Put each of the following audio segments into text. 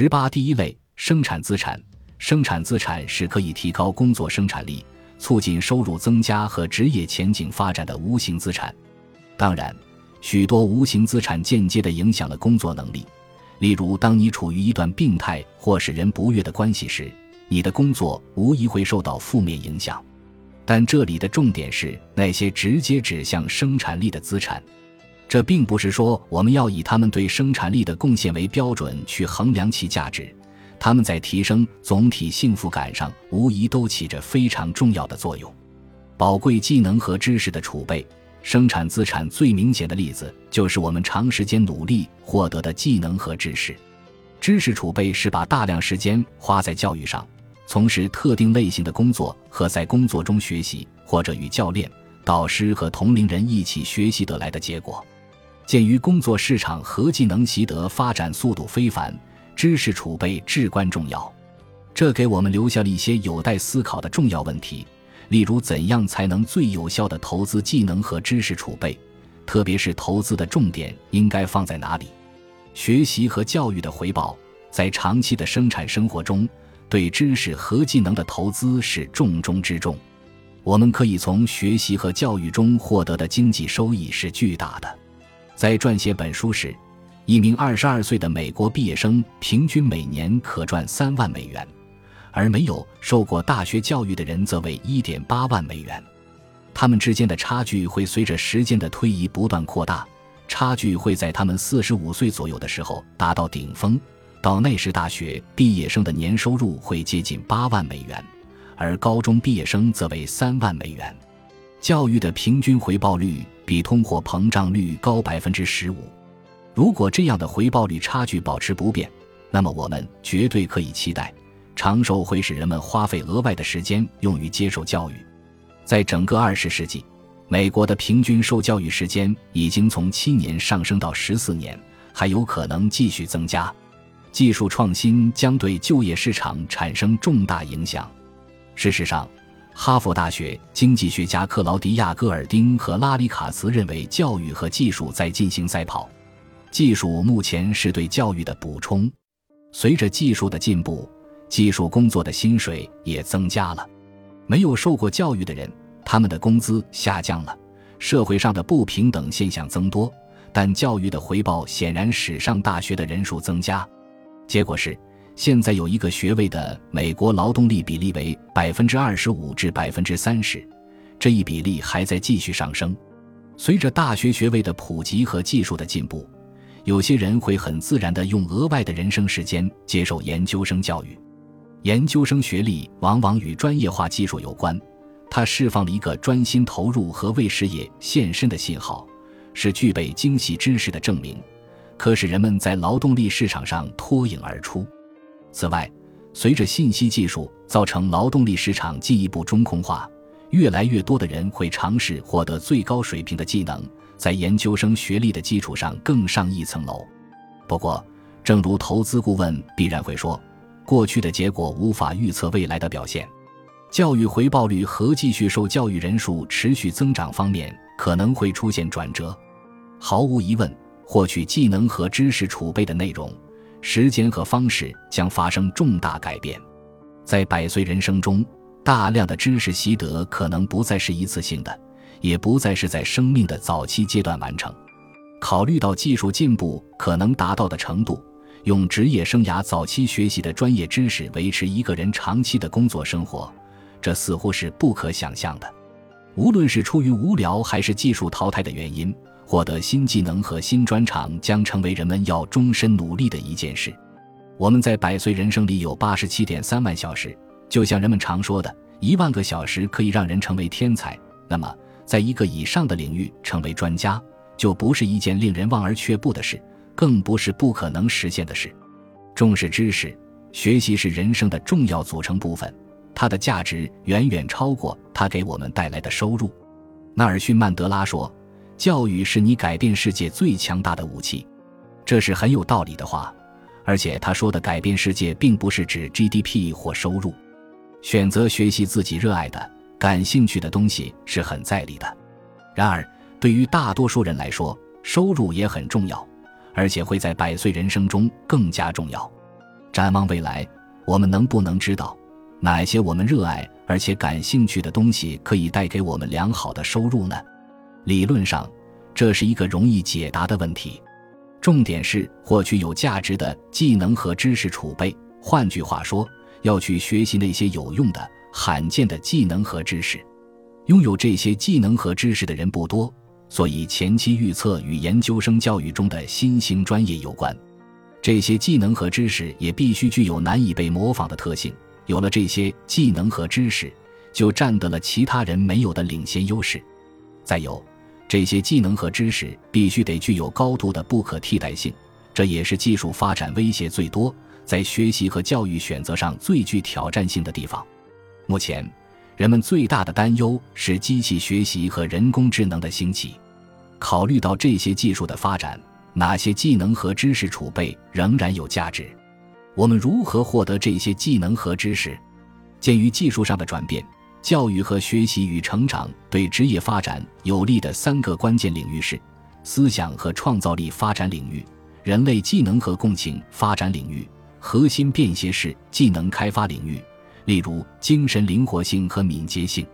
十八第一类生产资产，生产资产是可以提高工作生产力、促进收入增加和职业前景发展的无形资产。当然，许多无形资产间接地影响了工作能力。例如，当你处于一段病态或使人不悦的关系时，你的工作无疑会受到负面影响。但这里的重点是那些直接指向生产力的资产。这并不是说我们要以他们对生产力的贡献为标准去衡量其价值，他们在提升总体幸福感上无疑都起着非常重要的作用。宝贵技能和知识的储备，生产资产最明显的例子就是我们长时间努力获得的技能和知识。知识储备是把大量时间花在教育上，从事特定类型的工作和在工作中学习，或者与教练、导师和同龄人一起学习得来的结果。鉴于工作市场和技能习得发展速度非凡，知识储备至关重要。这给我们留下了一些有待思考的重要问题，例如怎样才能最有效地投资技能和知识储备，特别是投资的重点应该放在哪里？学习和教育的回报，在长期的生产生活中，对知识和技能的投资是重中之重。我们可以从学习和教育中获得的经济收益是巨大的。在撰写本书时，一名二十二岁的美国毕业生平均每年可赚三万美元，而没有受过大学教育的人则为一点八万美元。他们之间的差距会随着时间的推移不断扩大，差距会在他们四十五岁左右的时候达到顶峰，到那时大学毕业生的年收入会接近八万美元，而高中毕业生则为三万美元。教育的平均回报率比通货膨胀率高百分之十五。如果这样的回报率差距保持不变，那么我们绝对可以期待，长寿会使人们花费额外的时间用于接受教育。在整个二十世纪，美国的平均受教育时间已经从七年上升到十四年，还有可能继续增加。技术创新将对就业市场产生重大影响。事实上。哈佛大学经济学家克劳迪亚·戈尔丁和拉里·卡茨认为，教育和技术在进行赛跑，技术目前是对教育的补充。随着技术的进步，技术工作的薪水也增加了。没有受过教育的人，他们的工资下降了，社会上的不平等现象增多。但教育的回报显然使上大学的人数增加。结果是。现在有一个学位的美国劳动力比例为百分之二十五至百分之三十，这一比例还在继续上升。随着大学学位的普及和技术的进步，有些人会很自然地用额外的人生时间接受研究生教育。研究生学历往往与专业化技术有关，它释放了一个专心投入和为事业献身的信号，是具备精细知识的证明，可使人们在劳动力市场上脱颖而出。此外，随着信息技术造成劳动力市场进一步中空化，越来越多的人会尝试获得最高水平的技能，在研究生学历的基础上更上一层楼。不过，正如投资顾问必然会说，过去的结果无法预测未来的表现。教育回报率和继续受教育人数持续增长方面可能会出现转折。毫无疑问，获取技能和知识储备的内容。时间和方式将发生重大改变，在百岁人生中，大量的知识习得可能不再是一次性的，也不再是在生命的早期阶段完成。考虑到技术进步可能达到的程度，用职业生涯早期学习的专业知识维持一个人长期的工作生活，这似乎是不可想象的。无论是出于无聊还是技术淘汰的原因。获得新技能和新专长将成为人们要终身努力的一件事。我们在百岁人生里有八十七点三万小时，就像人们常说的，一万个小时可以让人成为天才。那么，在一个以上的领域成为专家，就不是一件令人望而却步的事，更不是不可能实现的事。重视知识，学习是人生的重要组成部分，它的价值远远超过它给我们带来的收入。纳尔逊·曼德拉说。教育是你改变世界最强大的武器，这是很有道理的话。而且他说的改变世界，并不是指 GDP 或收入。选择学习自己热爱的、感兴趣的东西是很在理的。然而，对于大多数人来说，收入也很重要，而且会在百岁人生中更加重要。展望未来，我们能不能知道哪些我们热爱而且感兴趣的东西可以带给我们良好的收入呢？理论上，这是一个容易解答的问题。重点是获取有价值的技能和知识储备。换句话说，要去学习那些有用的、罕见的技能和知识。拥有这些技能和知识的人不多，所以前期预测与研究生教育中的新兴专业有关。这些技能和知识也必须具有难以被模仿的特性。有了这些技能和知识，就占得了其他人没有的领先优势。再有，这些技能和知识必须得具有高度的不可替代性，这也是技术发展威胁最多。在学习和教育选择上最具挑战性的地方，目前人们最大的担忧是机器学习和人工智能的兴起。考虑到这些技术的发展，哪些技能和知识储备仍然有价值？我们如何获得这些技能和知识？鉴于技术上的转变，教育和学习与成长对职业发展有利的三个关键领域是：思想和创造力发展领域、人类技能和共情发展领域。核心便携式技能开发领域，例如精神灵活性和敏捷性，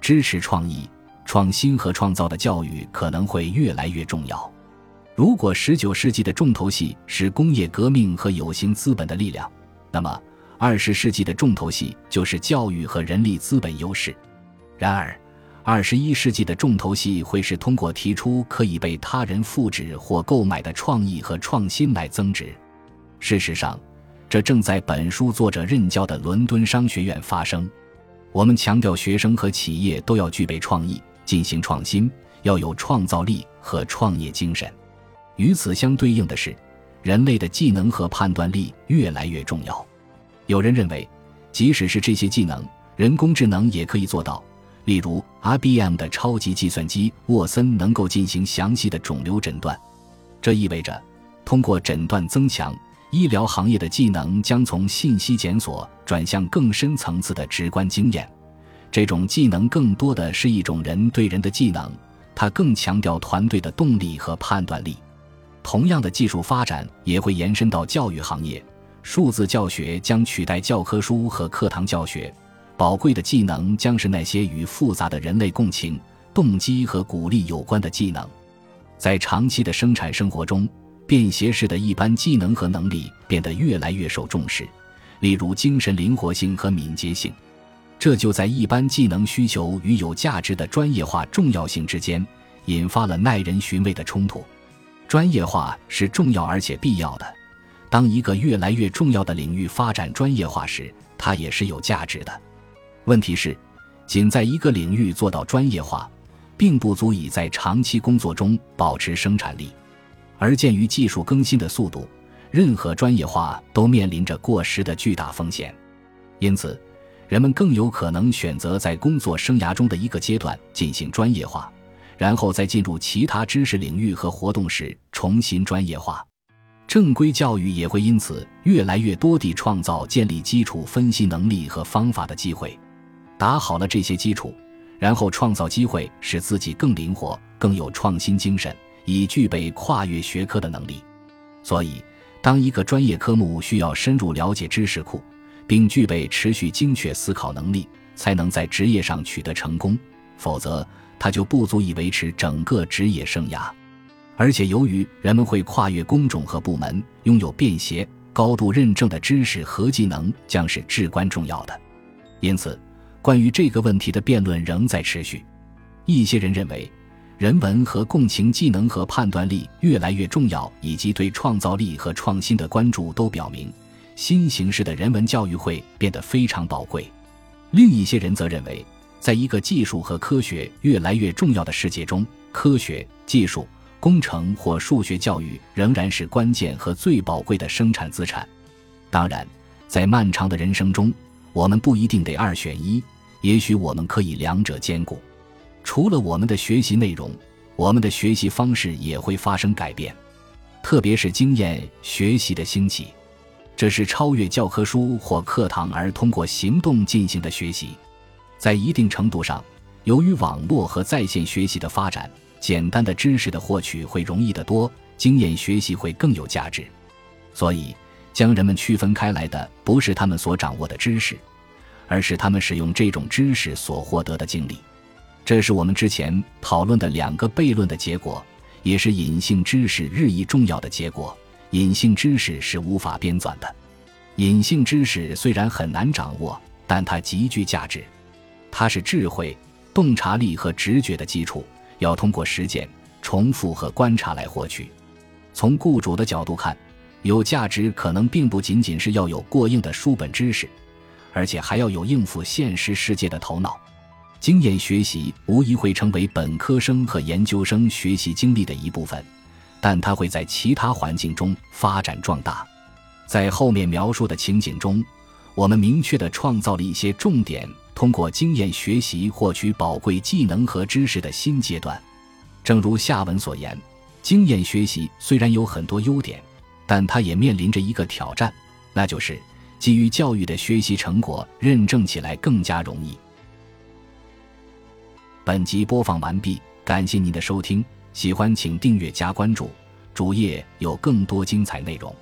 支持创意、创新和创造的教育可能会越来越重要。如果十九世纪的重头戏是工业革命和有形资本的力量，那么二十世纪的重头戏就是教育和人力资本优势。然而，二十一世纪的重头戏会是通过提出可以被他人复制或购买的创意和创新来增值。事实上，这正在本书作者任教的伦敦商学院发生。我们强调学生和企业都要具备创意，进行创新，要有创造力和创业精神。与此相对应的是，人类的技能和判断力越来越重要。有人认为，即使是这些技能，人工智能也可以做到。例如，IBM 的超级计算机沃森能够进行详细的肿瘤诊断，这意味着通过诊断增强。医疗行业的技能将从信息检索转向更深层次的直观经验，这种技能更多的是一种人对人的技能，它更强调团队的动力和判断力。同样的技术发展也会延伸到教育行业，数字教学将取代教科书和课堂教学，宝贵的技能将是那些与复杂的人类共情、动机和鼓励有关的技能，在长期的生产生活中。便携式的一般技能和能力变得越来越受重视，例如精神灵活性和敏捷性，这就在一般技能需求与有价值的专业化重要性之间引发了耐人寻味的冲突。专业化是重要而且必要的，当一个越来越重要的领域发展专业化时，它也是有价值的。问题是，仅在一个领域做到专业化，并不足以在长期工作中保持生产力。而鉴于技术更新的速度，任何专业化都面临着过时的巨大风险，因此，人们更有可能选择在工作生涯中的一个阶段进行专业化，然后在进入其他知识领域和活动时重新专业化。正规教育也会因此越来越多地创造建立基础分析能力和方法的机会。打好了这些基础，然后创造机会，使自己更灵活、更有创新精神。以具备跨越学科的能力，所以，当一个专业科目需要深入了解知识库，并具备持续精确思考能力，才能在职业上取得成功，否则，它就不足以维持整个职业生涯。而且，由于人们会跨越工种和部门，拥有便携、高度认证的知识和技能将是至关重要的。因此，关于这个问题的辩论仍在持续。一些人认为。人文和共情技能和判断力越来越重要，以及对创造力和创新的关注都表明，新形式的人文教育会变得非常宝贵。另一些人则认为，在一个技术和科学越来越重要的世界中，科学技术、工程或数学教育仍然是关键和最宝贵的生产资产。当然，在漫长的人生中，我们不一定得二选一，也许我们可以两者兼顾。除了我们的学习内容，我们的学习方式也会发生改变，特别是经验学习的兴起，这是超越教科书或课堂而通过行动进行的学习。在一定程度上，由于网络和在线学习的发展，简单的知识的获取会容易得多，经验学习会更有价值。所以，将人们区分开来的不是他们所掌握的知识，而是他们使用这种知识所获得的经历。这是我们之前讨论的两个悖论的结果，也是隐性知识日益重要的结果。隐性知识是无法编纂的。隐性知识虽然很难掌握，但它极具价值。它是智慧、洞察力和直觉的基础，要通过实践、重复和观察来获取。从雇主的角度看，有价值可能并不仅仅是要有过硬的书本知识，而且还要有应付现实世界的头脑。经验学习无疑会成为本科生和研究生学习经历的一部分，但它会在其他环境中发展壮大。在后面描述的情景中，我们明确地创造了一些重点。通过经验学习获取宝贵技能和知识的新阶段，正如下文所言，经验学习虽然有很多优点，但它也面临着一个挑战，那就是基于教育的学习成果认证起来更加容易。本集播放完毕，感谢您的收听，喜欢请订阅加关注，主页有更多精彩内容。